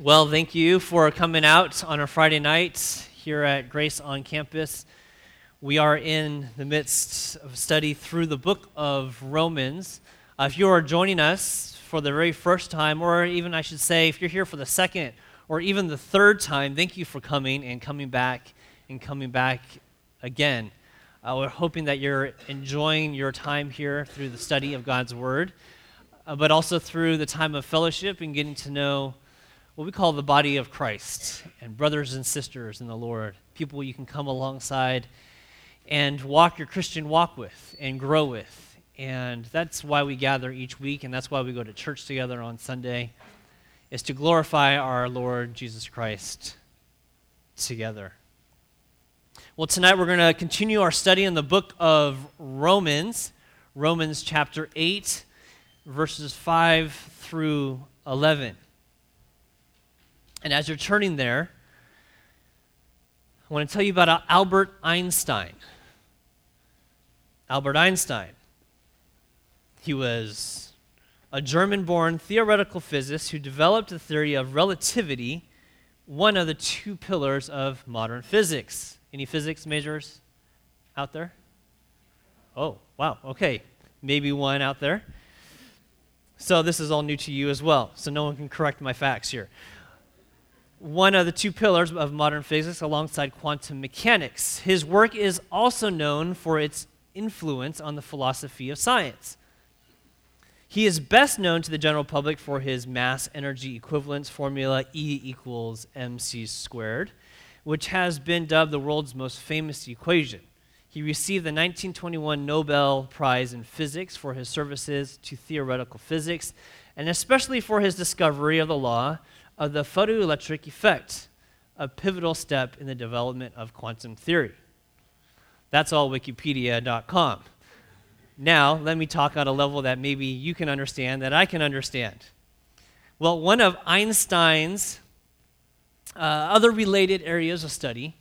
Well, thank you for coming out on a Friday night here at Grace on campus. We are in the midst of study through the book of Romans. Uh, if you are joining us for the very first time, or even I should say, if you're here for the second or even the third time, thank you for coming and coming back and coming back again. Uh, we're hoping that you're enjoying your time here through the study of God's Word, uh, but also through the time of fellowship and getting to know what we call the body of Christ and brothers and sisters in the Lord, people you can come alongside and walk your Christian walk with and grow with. And that's why we gather each week, and that's why we go to church together on Sunday, is to glorify our Lord Jesus Christ together. Well, tonight we're going to continue our study in the book of Romans, Romans chapter 8, verses 5 through 11. And as you're turning there, I want to tell you about Albert Einstein. Albert Einstein. He was a German born theoretical physicist who developed the theory of relativity, one of the two pillars of modern physics. Any physics majors out there? Oh, wow, okay. Maybe one out there. So this is all new to you as well, so no one can correct my facts here one of the two pillars of modern physics alongside quantum mechanics. His work is also known for its influence on the philosophy of science. He is best known to the general public for his mass energy equivalence formula E equals mc squared, which has been dubbed the world's most famous equation. He received the 1921 Nobel Prize in Physics for his services to theoretical physics, and especially for his discovery of the law of the photoelectric effect, a pivotal step in the development of quantum theory. That's all Wikipedia.com. Now, let me talk at a level that maybe you can understand, that I can understand. Well, one of Einstein's uh, other related areas of study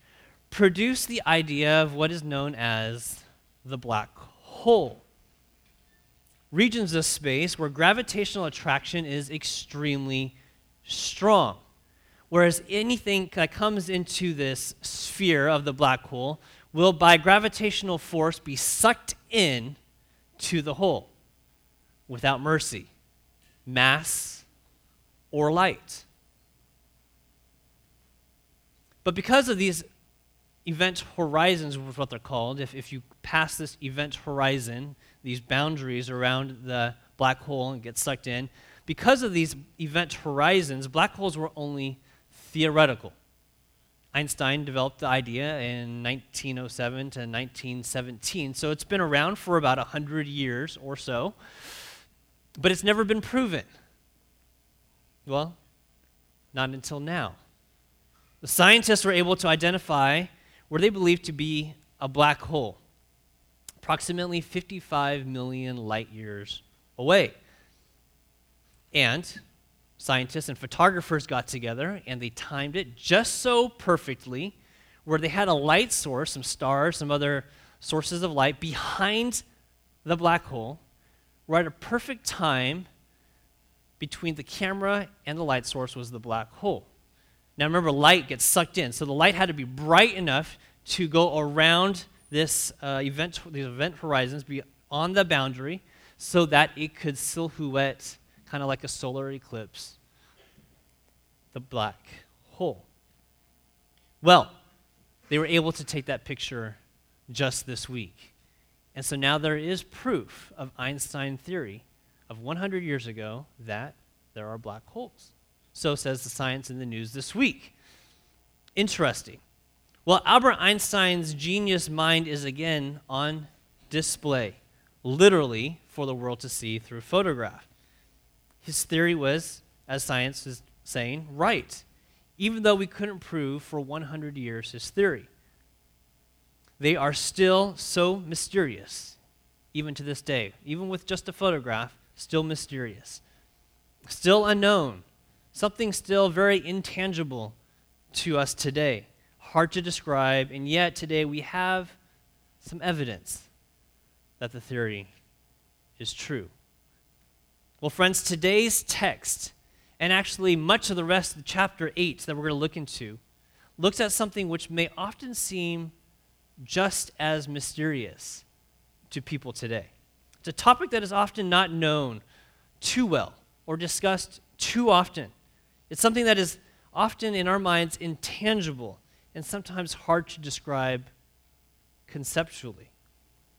produced the idea of what is known as the black hole. Regions of space where gravitational attraction is extremely strong. Whereas anything that comes into this sphere of the black hole will, by gravitational force, be sucked in to the hole without mercy, mass, or light. But because of these event horizons, is what they're called, if, if you pass this event horizon, these boundaries around the black hole and get sucked in, because of these event horizons, black holes were only theoretical. Einstein developed the idea in 1907 to 1917, so it's been around for about 100 years or so, but it's never been proven. Well, not until now. The scientists were able to identify where they believed to be a black hole, approximately 55 million light years away. And scientists and photographers got together and they timed it just so perfectly where they had a light source, some stars, some other sources of light behind the black hole, right at a perfect time between the camera and the light source was the black hole. Now remember, light gets sucked in, so the light had to be bright enough to go around this uh, event, these event horizons, be on the boundary, so that it could silhouette kind of like a solar eclipse, the black hole. Well, they were able to take that picture just this week. And so now there is proof of Einstein theory of 100 years ago that there are black holes. So says the Science in the News this week. Interesting. Well, Albert Einstein's genius mind is again on display, literally for the world to see through photograph his theory was, as science is saying, right, even though we couldn't prove for 100 years his theory. They are still so mysterious, even to this day. Even with just a photograph, still mysterious. Still unknown. Something still very intangible to us today. Hard to describe, and yet today we have some evidence that the theory is true. Well, friends, today's text and actually much of the rest of chapter 8 that we're going to look into, looks at something which may often seem just as mysterious to people today. It's a topic that is often not known too well or discussed too often. It's something that is often in our minds intangible and sometimes hard to describe conceptually.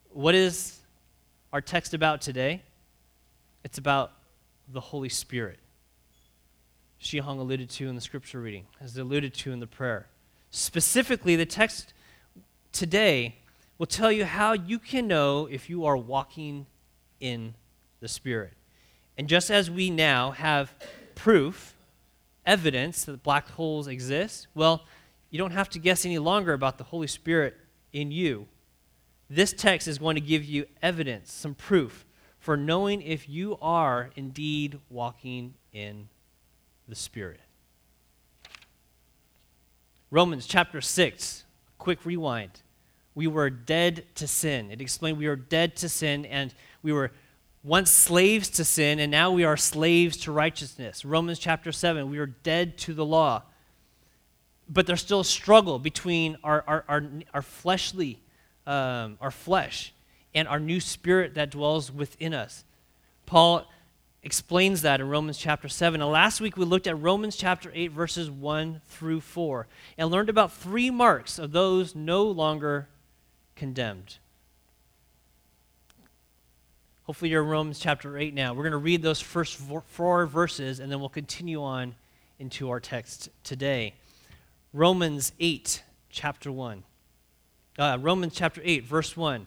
What is our text about today? It's about the Holy Spirit. Shi Hong alluded to in the scripture reading, as alluded to in the prayer. Specifically, the text today will tell you how you can know if you are walking in the Spirit. And just as we now have proof, evidence that black holes exist, well, you don't have to guess any longer about the Holy Spirit in you. This text is going to give you evidence, some proof for knowing if you are indeed walking in the Spirit. Romans chapter 6, quick rewind. We were dead to sin. It explained we were dead to sin and we were once slaves to sin and now we are slaves to righteousness. Romans chapter 7, we were dead to the law. But there's still a struggle between our, our, our, our fleshly, um, our flesh, and our new spirit that dwells within us. Paul explains that in Romans chapter 7. And last week we looked at Romans chapter 8, verses 1 through 4, and learned about three marks of those no longer condemned. Hopefully, you're in Romans chapter 8 now. We're going to read those first four verses, and then we'll continue on into our text today. Romans 8, chapter 1. Uh, Romans chapter 8, verse 1.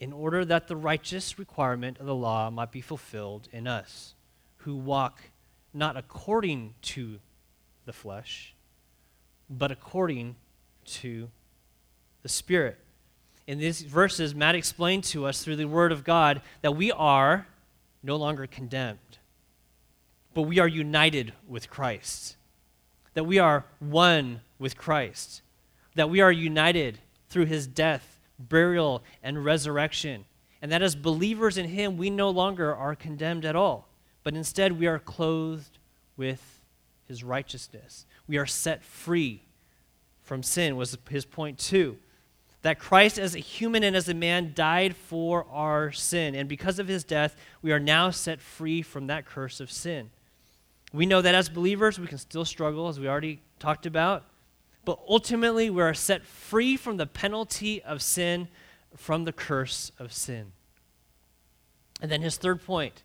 in order that the righteous requirement of the law might be fulfilled in us who walk not according to the flesh, but according to the Spirit. In these verses, Matt explained to us through the Word of God that we are no longer condemned, but we are united with Christ, that we are one with Christ, that we are united through his death, burial, and resurrection, and that as believers in him, we no longer are condemned at all, but instead we are clothed with his righteousness. We are set free from sin, was his point two. That Christ, as a human and as a man, died for our sin. And because of his death, we are now set free from that curse of sin. We know that as believers, we can still struggle, as we already talked about. But ultimately, we are set free from the penalty of sin, from the curse of sin. And then his third point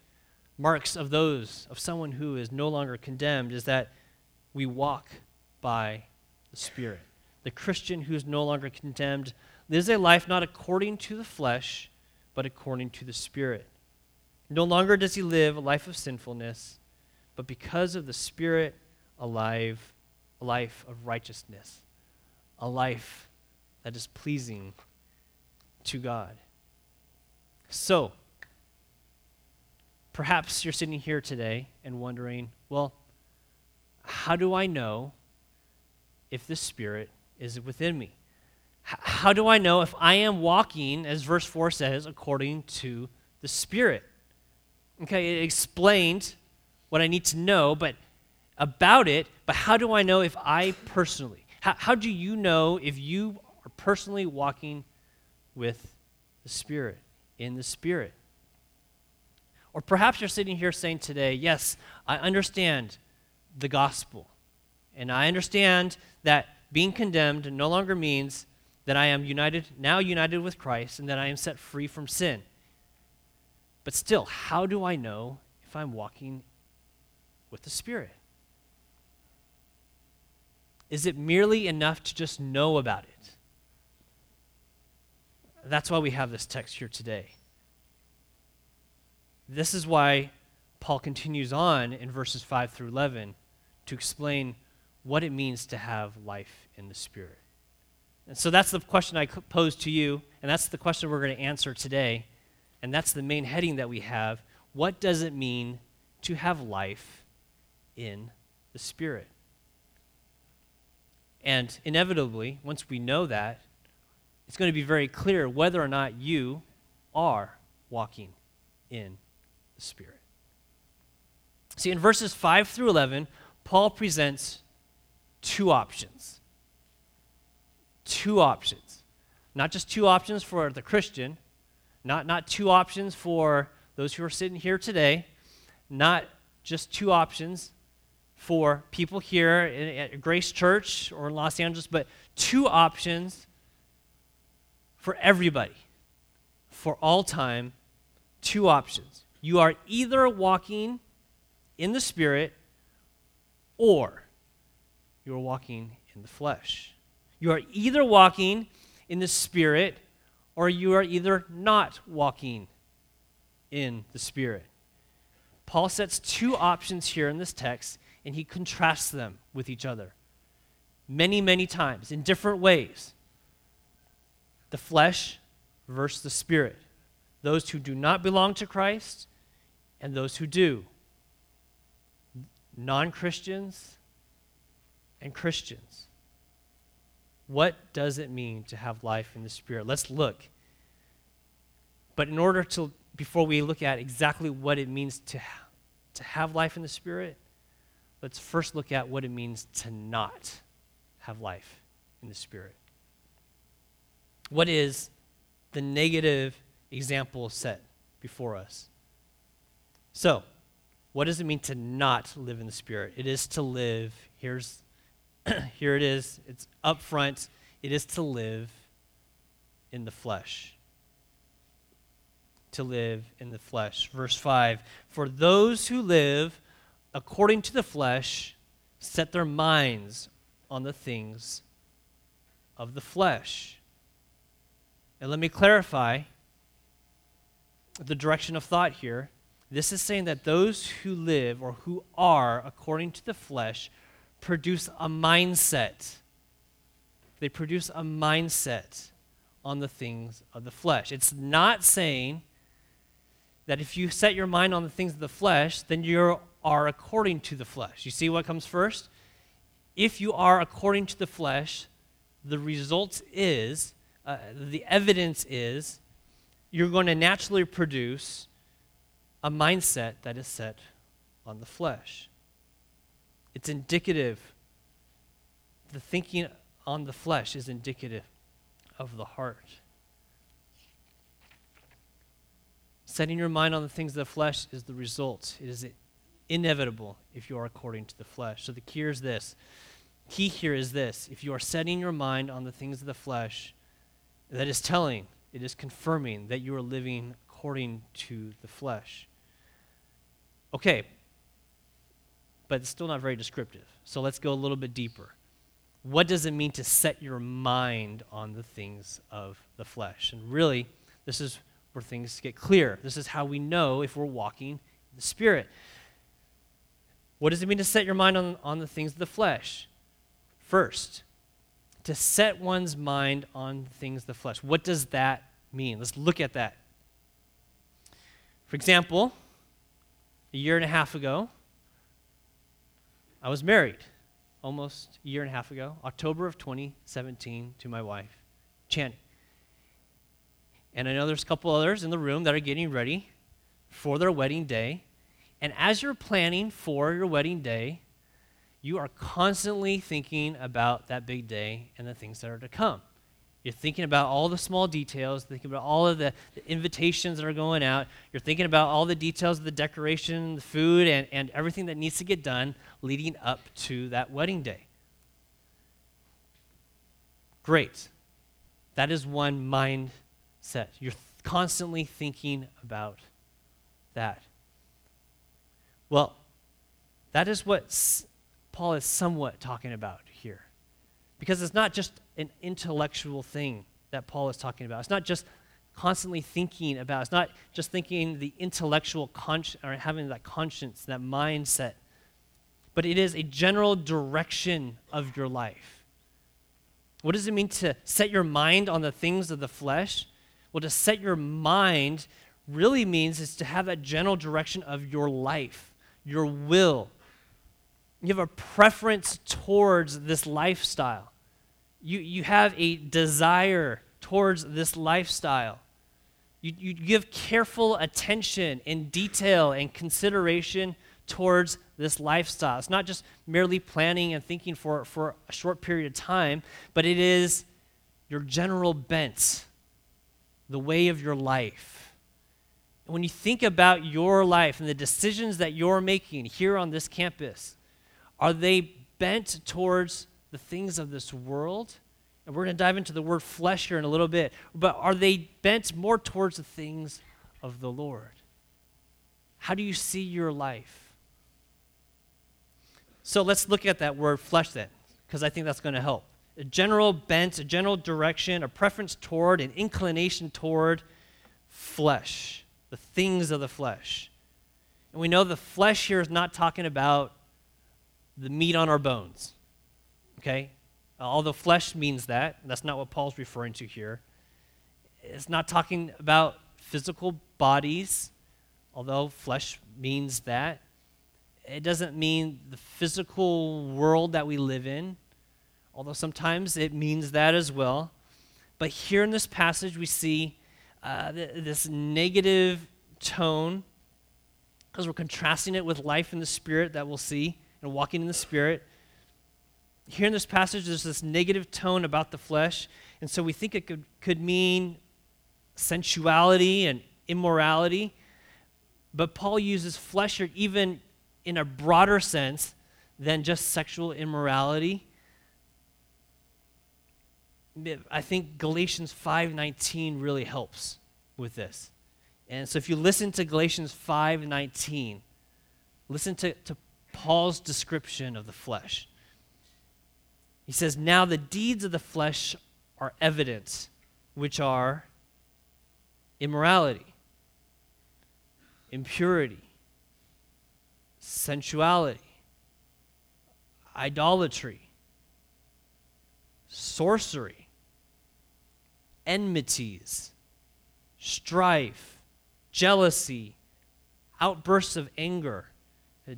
marks of those, of someone who is no longer condemned, is that we walk by the Spirit. The Christian who is no longer condemned lives a life not according to the flesh, but according to the Spirit. No longer does he live a life of sinfulness, but because of the Spirit, alive, a life of righteousness, a life that is pleasing to God. So, Perhaps you're sitting here today and wondering, well, how do I know if the Spirit is within me? H- how do I know if I am walking, as verse 4 says, according to the Spirit? Okay, it explained what I need to know, but about it, but how do I know if I personally, how, how do you know if you are personally walking with the Spirit, in the Spirit? Or perhaps you're sitting here saying today, Yes, I understand the gospel. And I understand that being condemned no longer means that I am united, now united with Christ, and that I am set free from sin. But still, how do I know if I'm walking with the Spirit? Is it merely enough to just know about it? That's why we have this text here today. This is why Paul continues on in verses 5 through 11 to explain what it means to have life in the Spirit. And so that's the question I pose to you, and that's the question we're going to answer today. And that's the main heading that we have. What does it mean to have life in the Spirit? And inevitably, once we know that, it's going to be very clear whether or not you are walking in the Spirit. See, in verses 5 through 11, Paul presents two options. Two options. Not just two options for the Christian, not, not two options for those who are sitting here today, not just two options for people here at Grace Church or in Los Angeles, but two options for everybody, for all time, two options. You are either walking in the Spirit or you are walking in the flesh. You are either walking in the Spirit or you are either not walking in the Spirit. Paul sets two options here in this text and he contrasts them with each other many, many times in different ways. The flesh versus the Spirit. Those who do not belong to Christ and those who do. Non Christians and Christians. What does it mean to have life in the Spirit? Let's look. But in order to, before we look at exactly what it means to, to have life in the Spirit, let's first look at what it means to not have life in the Spirit. What is the negative example set before us? So, what does it mean to not live in the Spirit? It is to live, here's here it is. It's up front. It is to live in the flesh. To live in the flesh. Verse 5 For those who live according to the flesh set their minds on the things of the flesh. And let me clarify the direction of thought here. This is saying that those who live or who are according to the flesh produce a mindset. They produce a mindset on the things of the flesh. It's not saying that if you set your mind on the things of the flesh, then you are according to the flesh. You see what comes first? If you are according to the flesh, the result is, uh, the evidence is, you're going to naturally produce a mindset that is set on the flesh. It's indicative. The thinking on the flesh is indicative of the heart. Setting your mind on the things of the flesh is the result. It is inevitable if you are according to the flesh. So the key is this. Key here is this. If you are setting your mind on the things of the flesh, that is telling, it is confirming that you are living according to the flesh. Okay, but it's still not very descriptive. So let's go a little bit deeper. What does it mean to set your mind on the things of the flesh? And really, this is where things get clear. This is how we know if we're walking in the Spirit. What does it mean to set your mind on, on the things of the flesh? First, to set one's mind on things of the flesh. What does that mean? Let's look at that. For example, a year and a half ago, I was married almost a year and a half ago, October of 2017, to my wife, Channing. And I know there's a couple others in the room that are getting ready for their wedding day. And as you're planning for your wedding day, you are constantly thinking about that big day and the things that are to come. You're thinking about all the small details, thinking about all of the, the, invitations that are going out. You're thinking about all the details of the decoration, the food, and, and everything that needs to get done leading up to that wedding day. Great. That is one mindset. You're th- constantly thinking about that. Well, that is what Paul is somewhat talking about here. Because it's not just an intellectual thing that Paul is talking about. It's not just constantly thinking about. It's not just thinking the intellectual conscience or having that conscience, that mindset, but it is a general direction of your life. What does it mean to set your mind on the things of the flesh? Well, to set your mind really means is to have that general direction of your life, your will. You have a preference towards this lifestyle. You, you have a desire towards this lifestyle. You, you give careful attention and detail and consideration towards this lifestyle. It's not just merely planning and thinking for, for a short period of time, but it is your general bent, the way of your life. And when you think about your life and the decisions that you're making here on this campus, are they bent towards the things of this world? And we're going to dive into the word flesh here in a little bit. But are they bent more towards the things of the Lord? How do you see your life? So let's look at that word flesh then, because I think that's going to help. A general bent, a general direction, a preference toward, an inclination toward flesh, the things of the flesh. And we know the flesh here is not talking about the meat on our bones. Okay? Although flesh means that, that's not what Paul's referring to here. It's not talking about physical bodies, although flesh means that it doesn't mean the physical world that we live in, although sometimes it means that as well. But here in this passage, we see uh, th- this negative tone because we're contrasting it with life in the Spirit that we'll see and walking in the Spirit. Here in this passage, there's this negative tone about the flesh, and so we think it could, could mean sensuality and immorality. But Paul uses flesh even in a broader sense than just sexual immorality. I think Galatians 5:19 really helps with this. And so if you listen to Galatians 5:19, listen to, to Paul's description of the flesh. He says, Now the deeds of the flesh are evident, which are immorality, impurity, sensuality, idolatry, sorcery, enmities, strife, jealousy, outbursts of anger,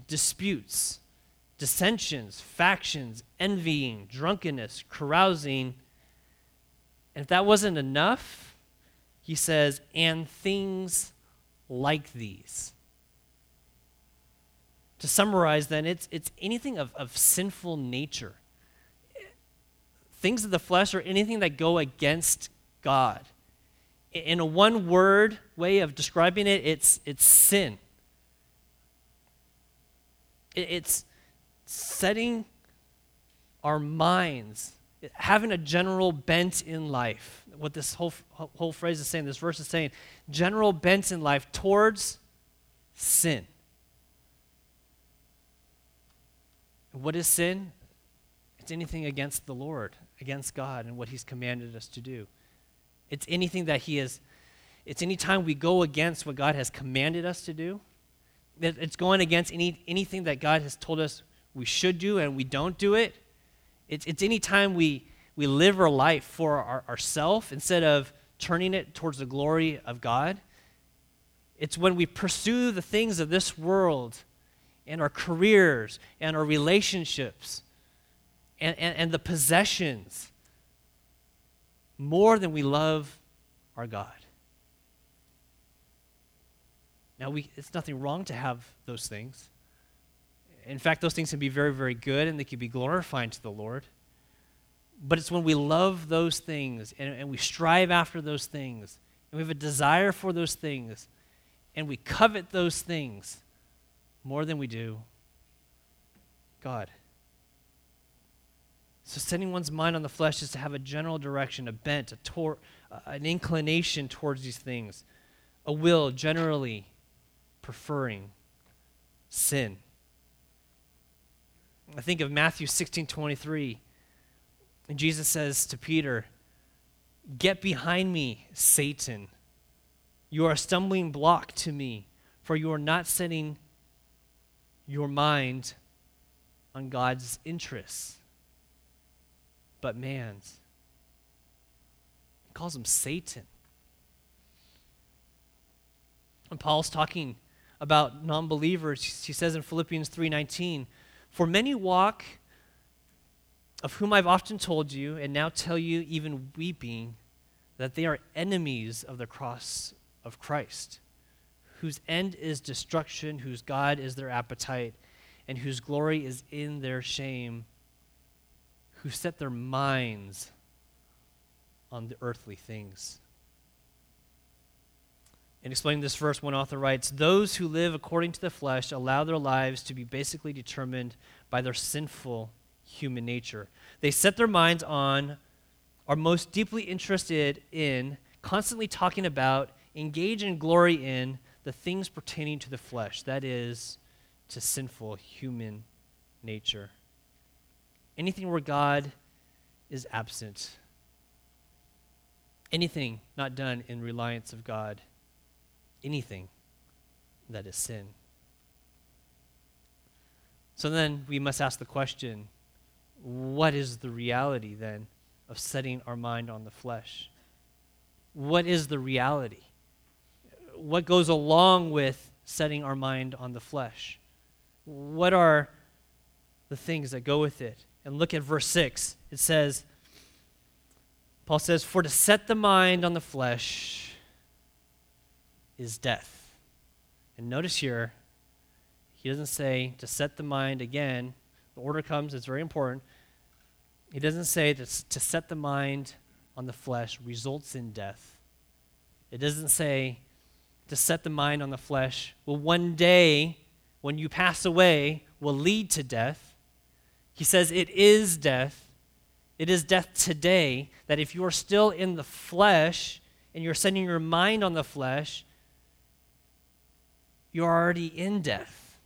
disputes, dissensions, factions, envying, drunkenness, carousing. And if that wasn't enough, he says, and things like these. To summarize, then, it's, it's anything of, of sinful nature. Things of the flesh or anything that go against God. In a one word way of describing it, it's, it's sin. It's setting our minds, having a general bent in life. What this whole, whole phrase is saying, this verse is saying, general bent in life towards sin. What is sin? It's anything against the Lord, against God, and what He's commanded us to do. It's anything that He is, it's any time we go against what God has commanded us to do. It's going against any, anything that God has told us we should do and we don't do it. It's, it's any time we, we live our life for our, ourselves instead of turning it towards the glory of God. It's when we pursue the things of this world and our careers and our relationships and, and, and the possessions more than we love our God. Now, we, it's nothing wrong to have those things. In fact, those things can be very, very good and they can be glorifying to the Lord. But it's when we love those things and, and we strive after those things and we have a desire for those things and we covet those things more than we do God. So, setting one's mind on the flesh is to have a general direction, a bent, a tor- uh, an inclination towards these things, a will generally preferring sin. I think of Matthew 16 23. And Jesus says to Peter, Get behind me, Satan. You are a stumbling block to me, for you are not setting your mind on God's interests, but man's. He calls him Satan. When Paul's talking about non-believers, he says in Philippians 3:19, "For many walk of whom I've often told you and now tell you even weeping that they are enemies of the cross of Christ, whose end is destruction, whose God is their appetite, and whose glory is in their shame, who set their minds on the earthly things. In explaining this verse, one author writes Those who live according to the flesh allow their lives to be basically determined by their sinful human nature. They set their minds on, are most deeply interested in, constantly talking about, engage and glory in the things pertaining to the flesh, that is, to sinful human nature. Anything where God is absent, anything not done in reliance of God, anything that is sin. So then we must ask the question what is the reality then of setting our mind on the flesh? What is the reality? What goes along with setting our mind on the flesh? What are the things that go with it? And look at verse 6. It says, Paul says, For to set the mind on the flesh is death. And notice here, he doesn't say to set the mind again. The order comes, it's very important. He doesn't say that to set the mind on the flesh results in death. It doesn't say to set the mind on the flesh will one day, when you pass away, will lead to death. He says it is death. It is death today, that if you are still in the flesh and you're setting your mind on the flesh, you're already in death.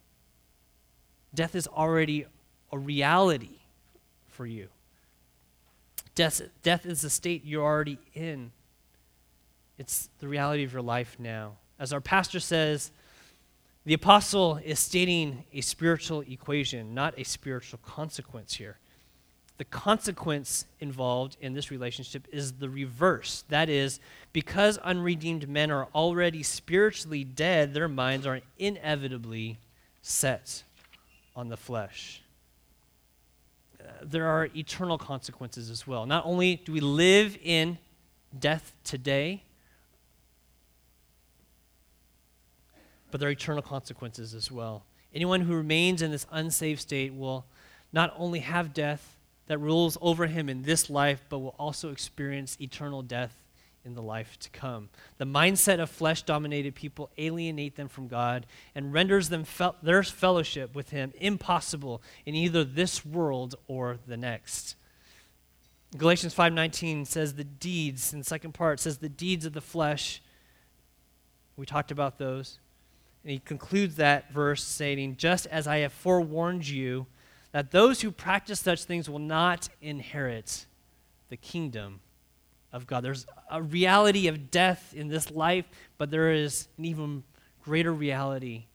Death is already a reality for you. Death, death is the state you're already in. It's the reality of your life now. As our pastor says, the apostle is stating a spiritual equation, not a spiritual consequence here. The consequence involved in this relationship is the reverse. That is, because unredeemed men are already spiritually dead, their minds are inevitably set on the flesh there are eternal consequences as well. Not only do we live in death today, but there are eternal consequences as well. Anyone who remains in this unsaved state will not only have death that rules over him in this life, but will also experience eternal death in the life to come. The mindset of flesh dominated people alienate them from God and renders them their fellowship with Him impossible in either this world or the next. Galatians 5:19 says the deeds, in the second part says the deeds of the flesh. We talked about those. And he concludes that verse saying, Just as I have forewarned you, that those who practice such things will not inherit the kingdom of God. There's a reality of death in this life, but there is an even greater reality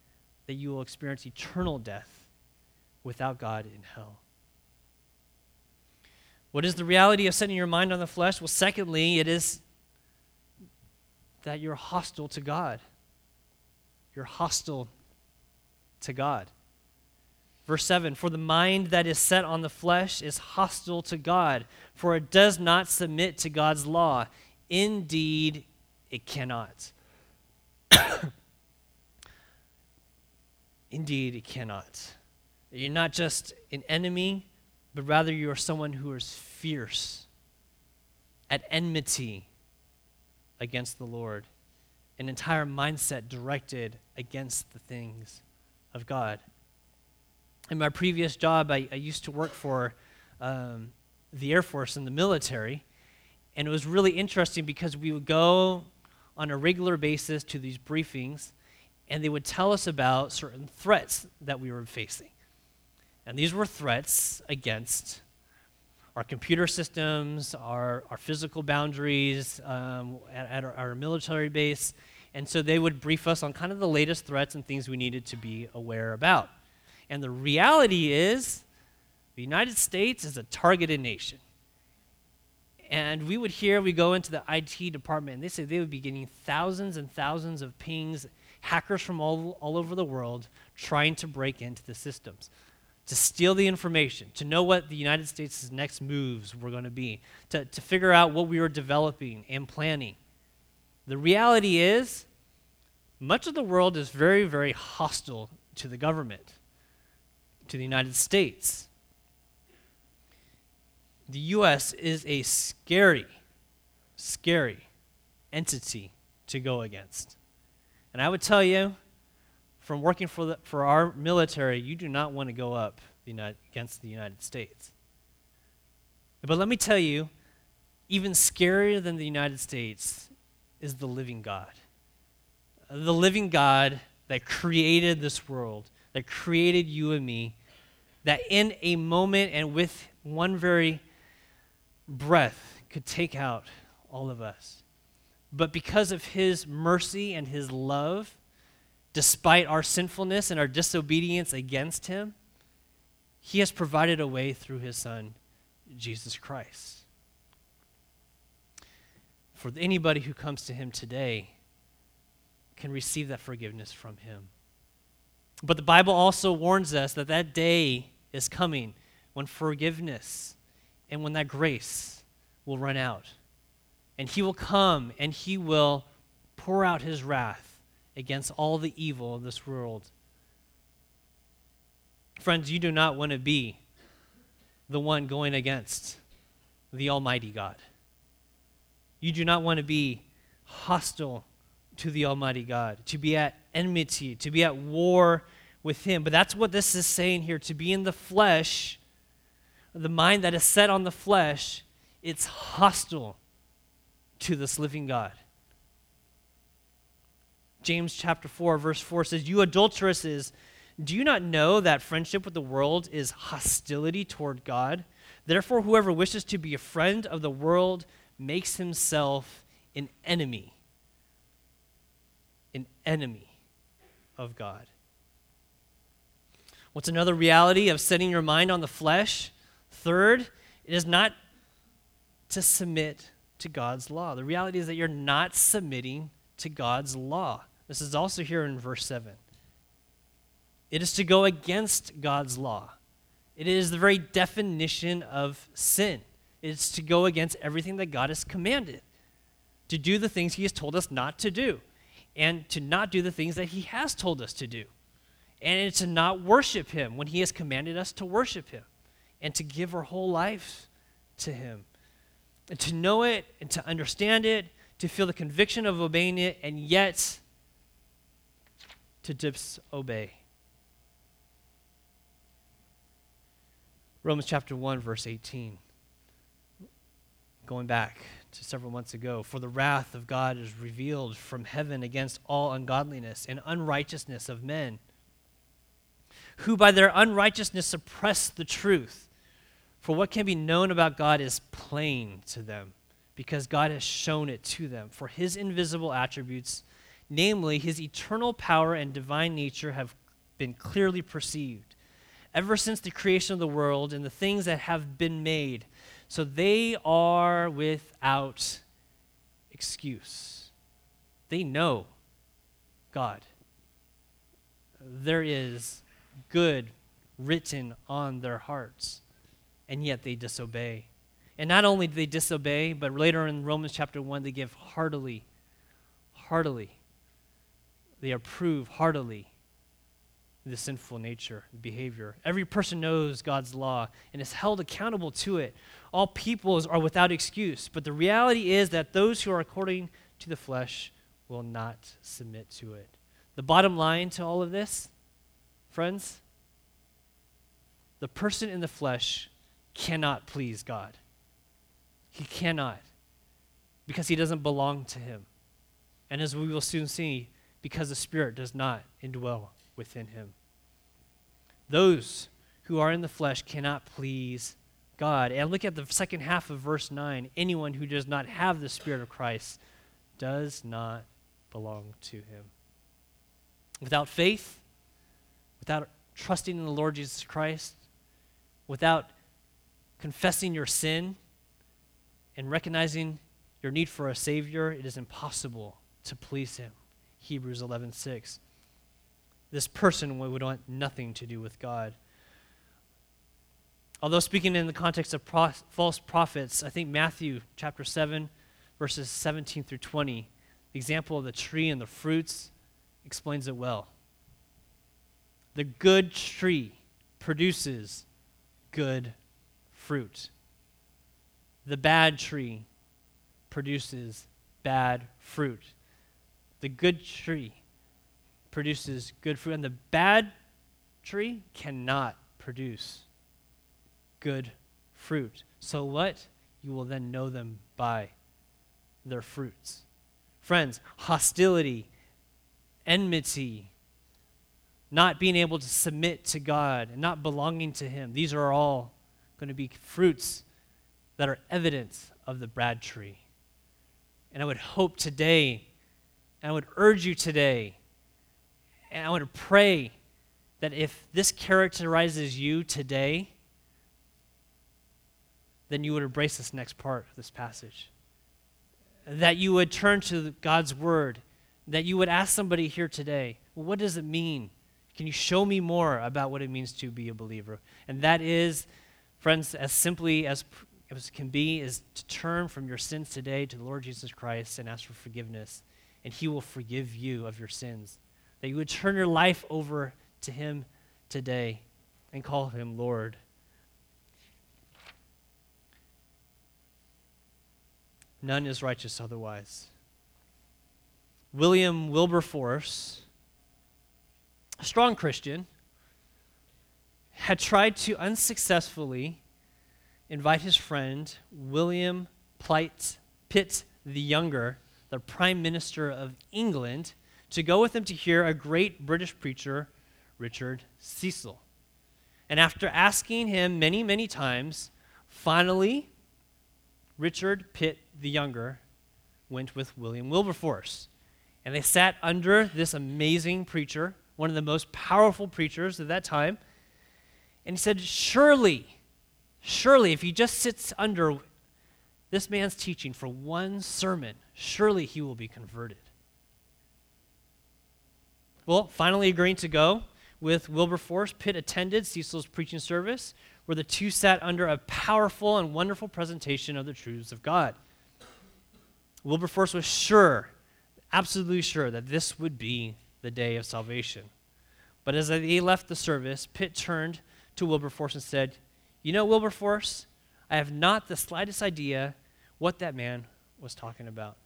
that you will experience eternal death without God in hell. What is the reality of setting your mind on the flesh? Well, secondly, it is that you're hostile to God. You're hostile to God. Verse 7 For the mind that is set on the flesh is hostile to God, for it does not submit to God's law. Indeed, it cannot. Indeed, it cannot. You're not just an enemy, but rather you are someone who is fierce, at enmity against the Lord, an entire mindset directed against the things of God in my previous job, I, I used to work for um, the Air Force and the military. And it was really interesting because we would go on a regular basis to these briefings, and they would tell us about certain threats that we were facing. And these were threats against our computer systems, our, our physical boundaries um, at, at our, our military base. And so they would brief us on kind of the latest threats and things we needed to be aware about. And the reality is, the United States is a targeted nation. And we would hear, we go into the IT department, and they say they would be getting thousands and thousands of pings, hackers from all, all over the world trying to break into the systems, to steal the information, to know what the United States' next moves were going to be, to, to figure out what we were developing and planning. The reality is, much of the world is very, very hostile to the government, to the United States. The U.S. is a scary, scary entity to go against. And I would tell you, from working for, the, for our military, you do not want to go up the United, against the United States. But let me tell you, even scarier than the United States is the living God. The living God that created this world, that created you and me, that in a moment and with one very breath could take out all of us. But because of his mercy and his love, despite our sinfulness and our disobedience against him, he has provided a way through his son, Jesus Christ. For anybody who comes to him today can receive that forgiveness from him. But the Bible also warns us that that day is coming when forgiveness and when that grace will run out. And he will come and he will pour out his wrath against all the evil of this world. Friends, you do not want to be the one going against the Almighty God. You do not want to be hostile to the Almighty God, to be at enmity, to be at war with Him. But that's what this is saying here to be in the flesh, the mind that is set on the flesh, it's hostile to this living God. James chapter 4, verse 4 says, You adulteresses, do you not know that friendship with the world is hostility toward God? Therefore, whoever wishes to be a friend of the world makes himself an enemy. An enemy of God. What's another reality of setting your mind on the flesh? Third, it is not to submit to God's law. The reality is that you're not submitting to God's law. This is also here in verse 7. It is to go against God's law. It is the very definition of sin. It is to go against everything that God has commanded, to do the things He has told us not to do, and to not do the things that He has told us to do, and to not worship Him when He has commanded us to worship Him, and to give our whole life to Him and to know it and to understand it, to feel the conviction of obeying it, and yet to disobey. Romans chapter 1, verse 18. Going back to several months ago, for the wrath of God is revealed from heaven against all ungodliness and unrighteousness of men, who by their unrighteousness suppress the truth. For what can be known about God is plain to them, because God has shown it to them. For his invisible attributes, namely his eternal power and divine nature, have been clearly perceived ever since the creation of the world and the things that have been made. So they are without excuse. They know God. There is good written on their hearts and yet they disobey. And not only do they disobey, but later in Romans chapter 1, they give heartily, heartily, they approve heartily the sinful nature, behavior. Every person knows God's law and is held accountable to it. All peoples are without excuse, but the reality is that those who are according to the flesh will not submit to it. The bottom line to all of this, friends, the person in the flesh cannot please God. He cannot because he doesn't belong to him. And as we will soon see, because the Spirit does not indwell within him. Those who are in the flesh cannot please God. And look at the second half of verse 9. Anyone who does not have the Spirit of Christ does not belong to him. Without faith, without trusting in the Lord Jesus Christ, without confessing your sin and recognizing your need for a Savior, it is impossible to please Him. Hebrews 11:6. This person would want nothing to do with God. Although speaking in the context of pro- false prophets, I think Matthew chapter 7, verses 17 through 20, the example of the tree and the fruits explains it well. The good tree produces good fruit. The bad tree produces bad fruit. The good tree produces good fruit, and the bad tree cannot produce good fruit. So what? You will then know them by their fruits. Friends, hostility, enmity, not being able to submit to God and not belonging to Him, these are all going to be fruits that are evidence of the bad tree. And I would hope today, and I would urge you today, and I would pray that if this characterizes you today, then you would embrace this next part of this passage. That you would turn to God's word, that you would ask somebody here today, well, what does it mean? Can you show me more about what it means to be a believer? And that is, friends, as simply as, as can be, is to turn from your sins today to the Lord Jesus Christ and ask for forgiveness, and He will forgive you of your sins. That you would turn your life over to Him today and call Him Lord. None is righteous otherwise. William Wilberforce, a strong Christian, had tried to unsuccessfully invite his friend William Plight, Pitt the Younger, the Prime Minister of England, to go with him to hear a great British preacher, Richard Cecil. And after asking him many, many times, finally, Richard Pitt the Younger went with William Wilberforce. And they sat under this amazing preacher, one of the most powerful preachers of that time. And he said, Surely, surely, if he just sits under this man's teaching for one sermon, surely he will be converted. Well, finally agreeing to go with Wilberforce, Pitt attended Cecil's preaching service, where the two sat under a powerful and wonderful presentation of the truths of God. Wilberforce was sure, absolutely sure, that this would be the day of salvation. But as they left the service, Pitt turned to Wilberforce and said, You know, Wilberforce, I have not the slightest idea what that man was talking about.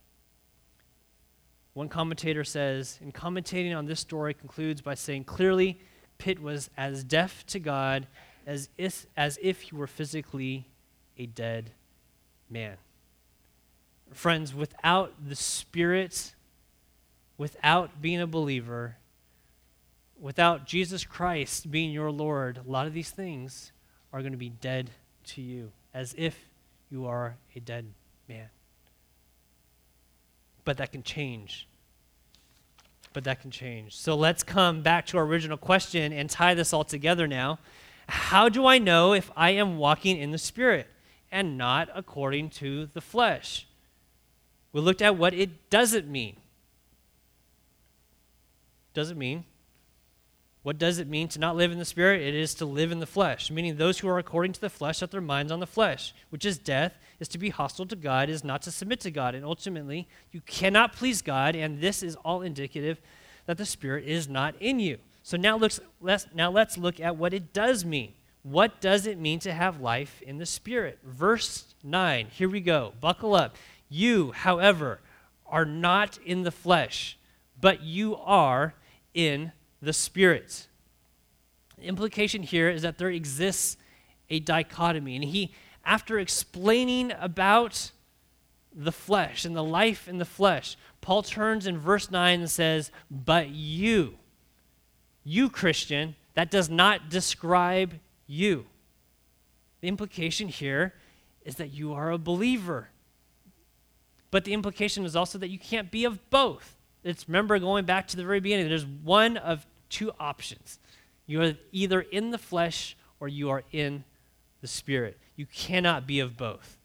One commentator says, in commentating on this story, concludes by saying clearly, Pitt was as deaf to God as if, as if he were physically a dead man. Friends, without the Spirit, without being a believer, without Jesus Christ being your Lord, a lot of these things are going to be dead to you, as if you are a dead man. But that can change. But that can change. So let's come back to our original question and tie this all together now. How do I know if I am walking in the Spirit and not according to the flesh? We looked at what it doesn't mean. Doesn't mean? What does it mean to not live in the Spirit? It is to live in the flesh, meaning those who are according to the flesh set their minds on the flesh, which is death, is to be hostile to God, is not to submit to God. And ultimately, you cannot please God, and this is all indicative that the Spirit is not in you. So now, let's, let's, now let's look at what it does mean. What does it mean to have life in the Spirit? Verse 9, here we go. Buckle up. You, however, are not in the flesh, but you are in the Spirit. The implication here is that there exists a dichotomy. And he, after explaining about the flesh and the life in the flesh, Paul turns in verse 9 and says, But you, you Christian, that does not describe you. The implication here is that you are a believer. But the implication is also that you can't be of both. It's remember going back to the very beginning, there's one of two options. You are either in the flesh or you are in the spirit. You cannot be of both.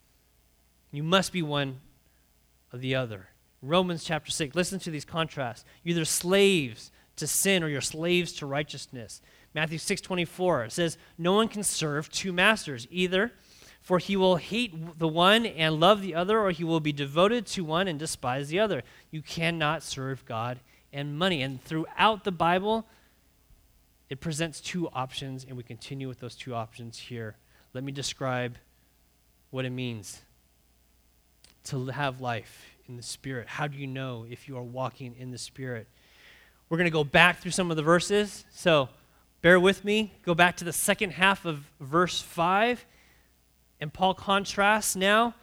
You must be one of the other. Romans chapter 6, listen to these contrasts. You're either slaves to sin or you're slaves to righteousness. Matthew 6:24 says, "No one can serve two masters, either for he will hate the one and love the other, or he will be devoted to one and despise the other. You cannot serve God and money." And throughout the Bible, it presents two options, and we continue with those two options here. Let me describe what it means to have life in the Spirit. How do you know if you are walking in the Spirit? We're going to go back through some of the verses. So bear with me. Go back to the second half of verse 5. And Paul contrasts now.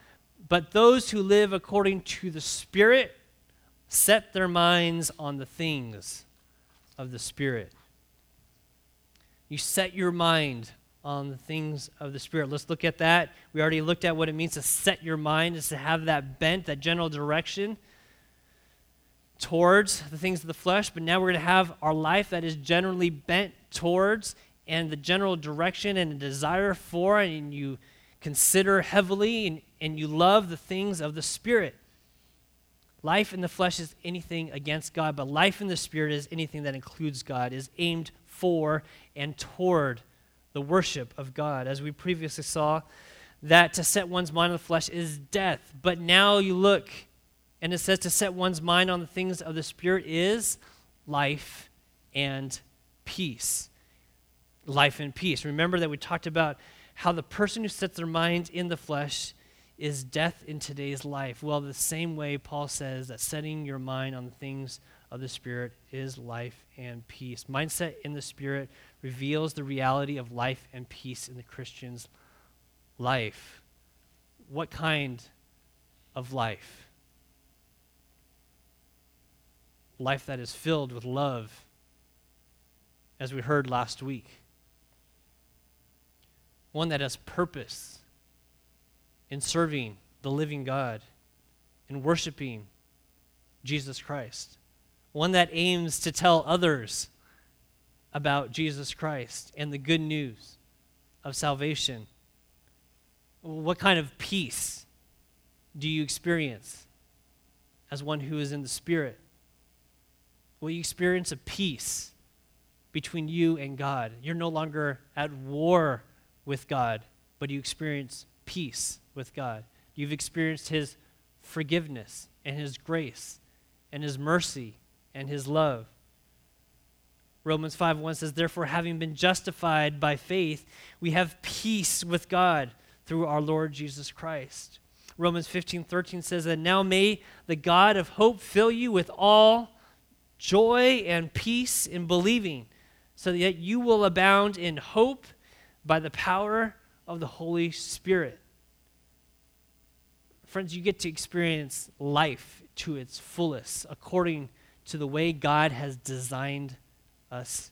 But those who live according to the Spirit set their minds on the things of the Spirit. You set your mind on the things of the Spirit. Let's look at that. We already looked at what it means to set your mind, is to have that bent, that general direction towards the things of the flesh. But now we're going to have our life that is generally bent towards and the general direction and desire for, and you consider heavily and, and you love the things of the Spirit. Life in the flesh is anything against God, but life in the Spirit is anything that includes God, is aimed for and toward the worship of God. As we previously saw, that to set one's mind on the flesh is death. But now you look, and it says to set one's mind on the things of the Spirit is life and peace. Life and peace. Remember that we talked about how the person who sets their mind in the flesh is death in today's life. Well, the same way Paul says that setting your mind on the things of the Spirit is life and peace. Mindset in the Spirit reveals the reality of life and peace in the Christian's life. What kind of life? Life that is filled with love, as we heard last week. One that has purpose in serving the living God in worshiping Jesus Christ one that aims to tell others about Jesus Christ and the good news of salvation. What kind of peace do you experience as one who is in the Spirit? Will you experience a peace between you and God? You're no longer at war with God, but you experience peace with God. You've experienced His forgiveness and His grace and His mercy and his love. Romans 5 1 says, Therefore, having been justified by faith, we have peace with God through our Lord Jesus Christ. Romans 15 13 says, And now may the God of hope fill you with all joy and peace in believing, so that you will abound in hope by the power of the Holy Spirit. Friends, you get to experience life to its fullest according to the way God has designed us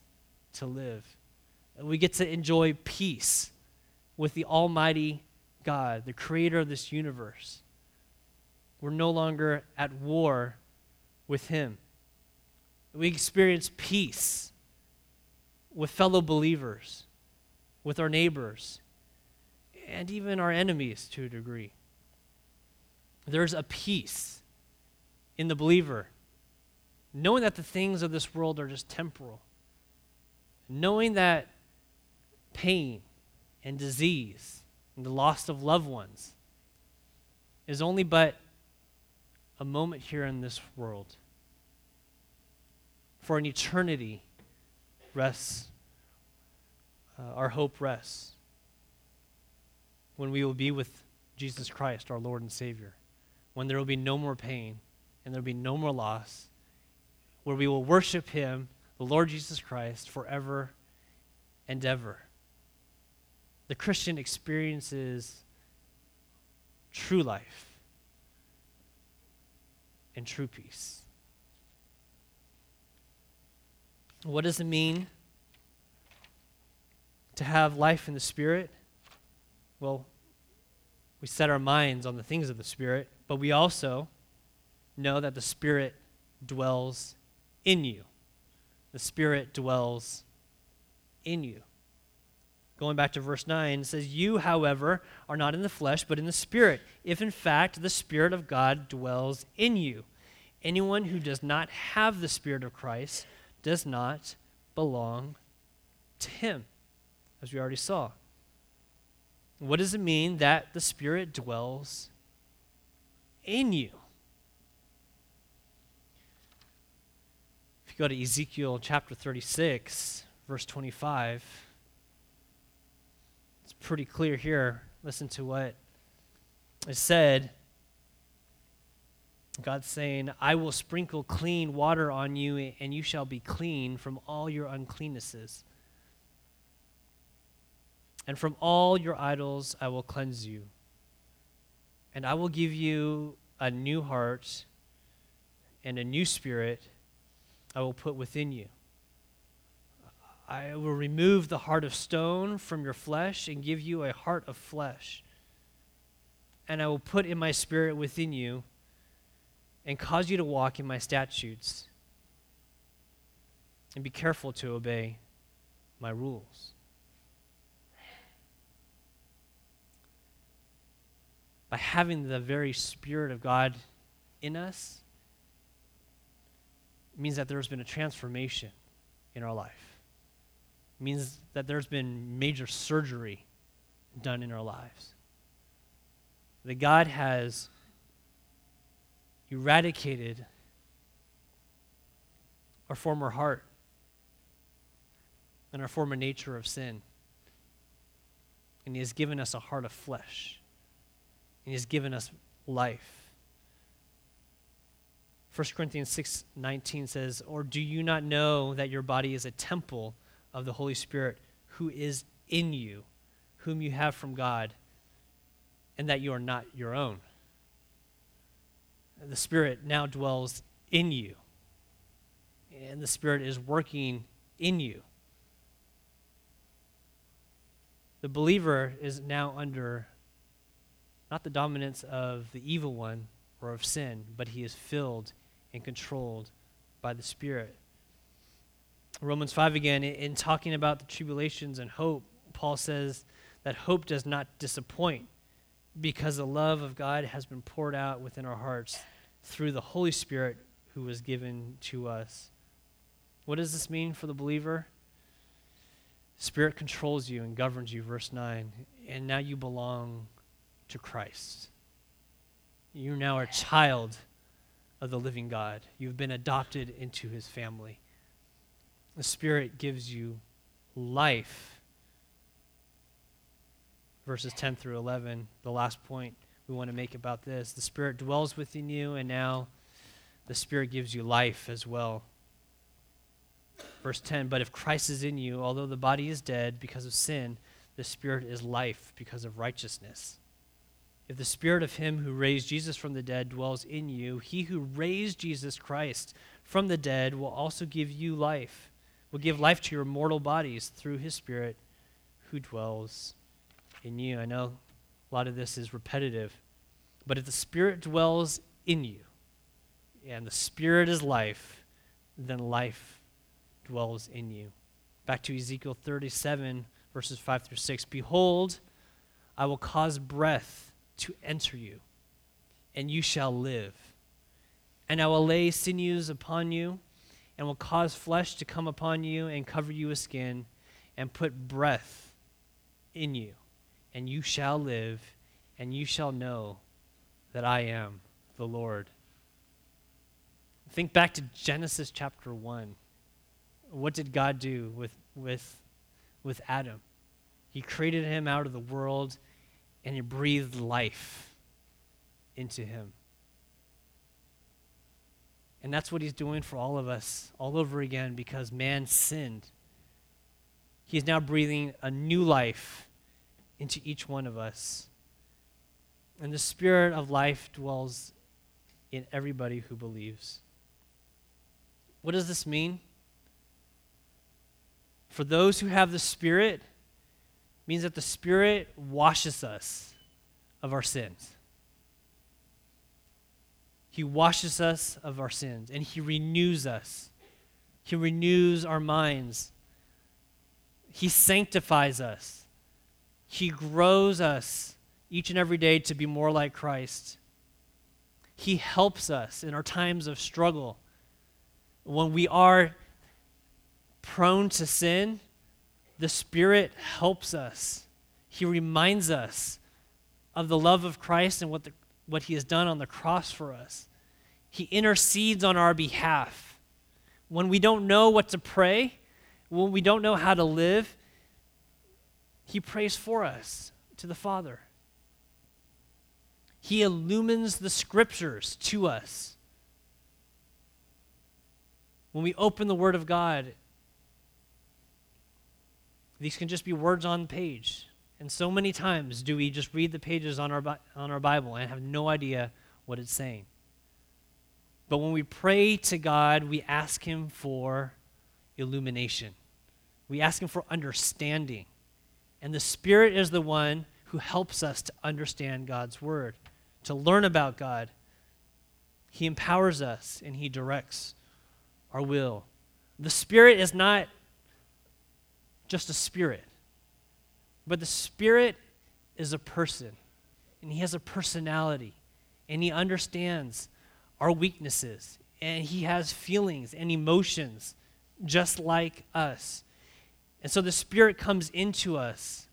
to live. And we get to enjoy peace with the Almighty God, the creator of this universe. We're no longer at war with Him. We experience peace with fellow believers, with our neighbors, and even our enemies to a degree. There's a peace in the believer knowing that the things of this world are just temporal, knowing that pain and disease and the loss of loved ones is only but a moment here in this world. For an eternity rests, uh, our hope rests when we will be with Jesus Christ, our Lord and Savior, when there will be no more pain and there will be no more loss where we will worship him, the Lord Jesus Christ, forever and ever. The Christian experiences true life and true peace. What does it mean to have life in the Spirit? Well, we set our minds on the things of the Spirit, but we also know that the Spirit dwells in you. The Spirit dwells in you. Going back to verse 9, it says, You, however, are not in the flesh, but in the Spirit, if in fact the Spirit of God dwells in you. Anyone who does not have the Spirit of Christ does not belong to him, as we already saw. What does it mean that the Spirit dwells in you? Go to Ezekiel chapter 36, verse 25, it's pretty clear here. Listen to what it said. God's saying, I will sprinkle clean water on you, and you shall be clean from all your uncleannesses. And from all your idols I will cleanse you. And I will give you a new heart and a new spirit I will put within you. I will remove the heart of stone from your flesh and give you a heart of flesh. And I will put in my spirit within you and cause you to walk in my statutes and be careful to obey my rules. By having the very Spirit of God in us, means that there's been a transformation in our life It means that there's been major surgery done in our lives. That God has eradicated our former heart and our former nature of sin. And He has given us a heart of flesh. And He has given us life. 1 Corinthians 6 19 says, Or do you not know that your body is a temple of the Holy Spirit who is in you, whom you have from God, and that you are not your own. The Spirit now dwells in you, and the Spirit is working in you. The believer is now under not the dominance of the evil one or of sin, but he is filled and controlled by the Spirit. Romans 5 again, in talking about the tribulations and hope, Paul says that hope does not disappoint because the love of God has been poured out within our hearts through the Holy Spirit who was given to us. What does this mean for the believer? Spirit controls you and governs you, verse 9, and now you belong to Christ. You now are a child of the living God. You've been adopted into his family. The Spirit gives you life. Verses 10 through 11, the last point we want to make about this. The Spirit dwells within you, and now the Spirit gives you life as well. Verse 10 But if Christ is in you, although the body is dead because of sin, the Spirit is life because of righteousness. If the Spirit of Him who raised Jesus from the dead dwells in you, He who raised Jesus Christ from the dead will also give you life will give life to your mortal bodies through his Spirit who dwells in you. I know a lot of this is repetitive, but if the Spirit dwells in you, and the Spirit is life, then life dwells in you. Back to Ezekiel 37, verses 5 through 6. Behold, I will cause breath to enter you, and you shall live. And I will lay sinews upon you and will cause flesh to come upon you and cover you with skin and put breath in you, and you shall live, and you shall know that I am the Lord. Think back to Genesis chapter 1. What did God do with, with, with Adam? He created him out of the world and he breathed life into him. And that's what he's doing for all of us all over again because man sinned. He's now breathing a new life into each one of us. And the spirit of life dwells in everybody who believes. What does this mean? For those who have the spirit means that the spirit washes us of our sins. He washes us of our sins and He renews us. He renews our minds. He sanctifies us. He grows us each and every day to be more like Christ. He helps us in our times of struggle. When we are prone to sin, the Spirit helps us. He reminds us of the love of Christ and what, the, what He has done on the cross for us. He intercedes on our behalf. When we don't know what to pray, when we don't know how to live, He prays for us to the Father. He illumines the scriptures to us. When we open the Word of God, these can just be words on the page. And so many times do we just read the pages on our, on our Bible and have no idea what it's saying. But when we pray to God, we ask Him for illumination, we ask Him for understanding. And the Spirit is the one who helps us to understand God's Word, to learn about God. He empowers us and He directs our will. The Spirit is not just a spirit. But the spirit is a person, and he has a personality, and he understands our weaknesses, and he has feelings and emotions just like us. And so the Spirit comes into us,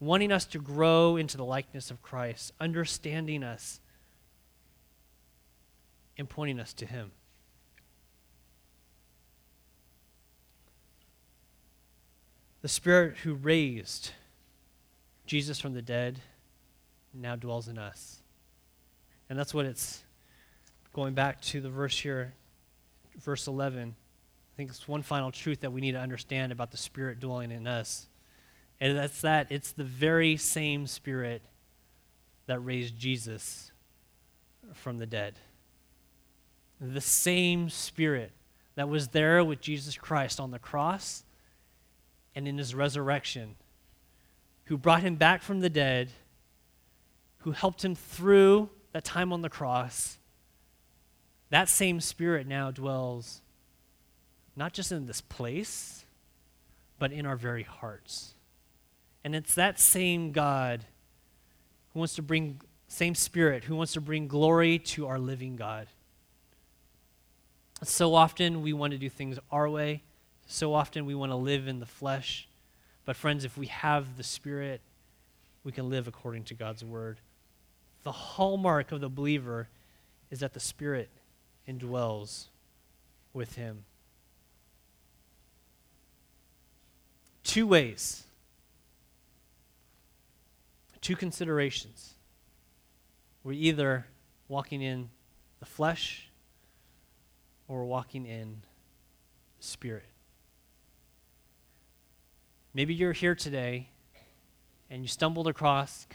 wanting us to grow into the likeness of Christ, understanding us, and pointing us to Him. The Spirit who raised Jesus from the dead now dwells in us. And that's what it's going back to the verse here, verse 11. I think it's one final truth that we need to understand about the Spirit dwelling in us. And that's that it's the very same Spirit that raised Jesus from the dead. The same Spirit that was there with Jesus Christ on the cross and in his resurrection, who brought him back from the dead, who helped him through that time on the cross, that same Spirit now dwells not just in this place, but in our very hearts. And it's that same God who wants to bring, same Spirit, who wants to bring glory to our living God. So often we want to do things our way so often we want to live in the flesh. But, friends, if we have the Spirit, we can live according to God's word. The hallmark of the believer is that the Spirit indwells with him. Two ways, two considerations. We're either walking in the flesh or walking in the spirit. Maybe you're here today and you stumbled across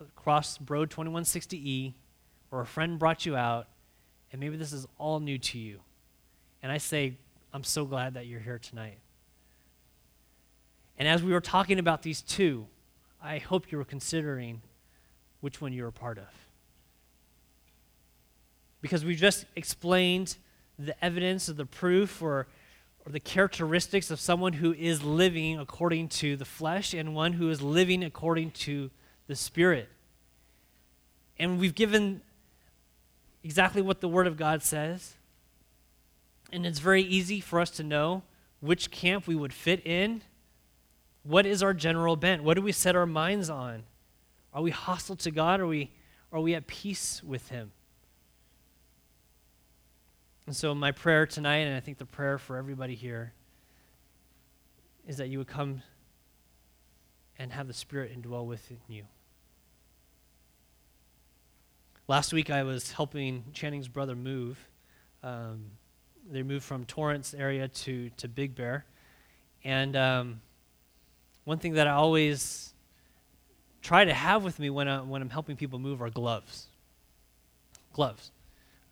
across Road 2160E or a friend brought you out and maybe this is all new to you. And I say I'm so glad that you're here tonight. And as we were talking about these two, I hope you were considering which one you're a part of. Because we just explained the evidence of the proof or or the characteristics of someone who is living according to the flesh and one who is living according to the spirit. And we've given exactly what the Word of God says. And it's very easy for us to know which camp we would fit in. What is our general bent? What do we set our minds on? Are we hostile to God? Are we, are we at peace with Him? And so, my prayer tonight, and I think the prayer for everybody here, is that you would come and have the Spirit indwell within you. Last week, I was helping Channing's brother move. Um, they moved from Torrance area to, to Big Bear. And um, one thing that I always try to have with me when, I, when I'm helping people move are gloves. Gloves.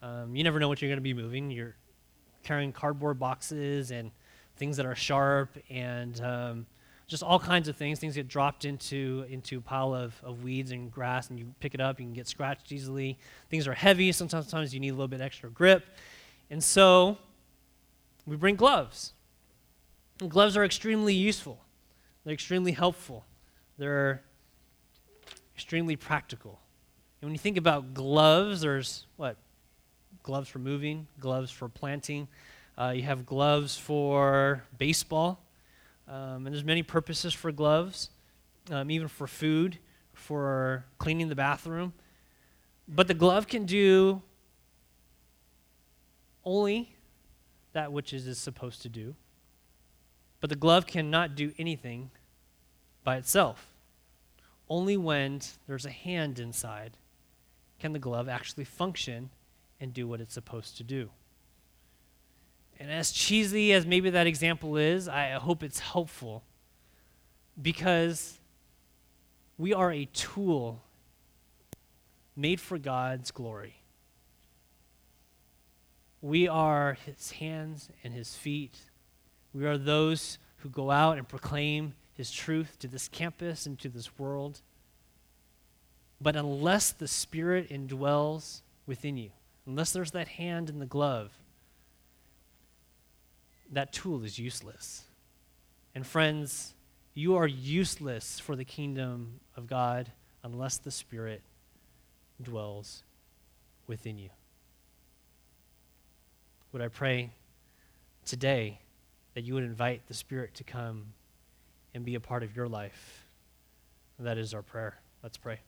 Um, you never know what you're going to be moving. You're carrying cardboard boxes and things that are sharp and um, just all kinds of things. Things get dropped into into a pile of, of weeds and grass, and you pick it up. You can get scratched easily. Things are heavy. Sometimes, sometimes you need a little bit extra grip, and so we bring gloves. And gloves are extremely useful. They're extremely helpful. they're extremely practical. And when you think about gloves, there's what? Gloves for moving, gloves for planting. Uh, you have gloves for baseball. Um, and there's many purposes for gloves, um, even for food, for cleaning the bathroom. But the glove can do only that which it is supposed to do. But the glove cannot do anything by itself. Only when there's a hand inside can the glove actually function and do what it's supposed to do. And as cheesy as maybe that example is, I hope it's helpful because we are a tool made for God's glory. We are his hands and his feet. We are those who go out and proclaim his truth to this campus and to this world. But unless the Spirit indwells within you, unless there's that hand in the glove, that tool is useless. And friends, you are useless for the kingdom of God unless the Spirit dwells within you. Would I pray today that you would invite the Spirit to come and be a part of your life? That is our prayer. Let's pray.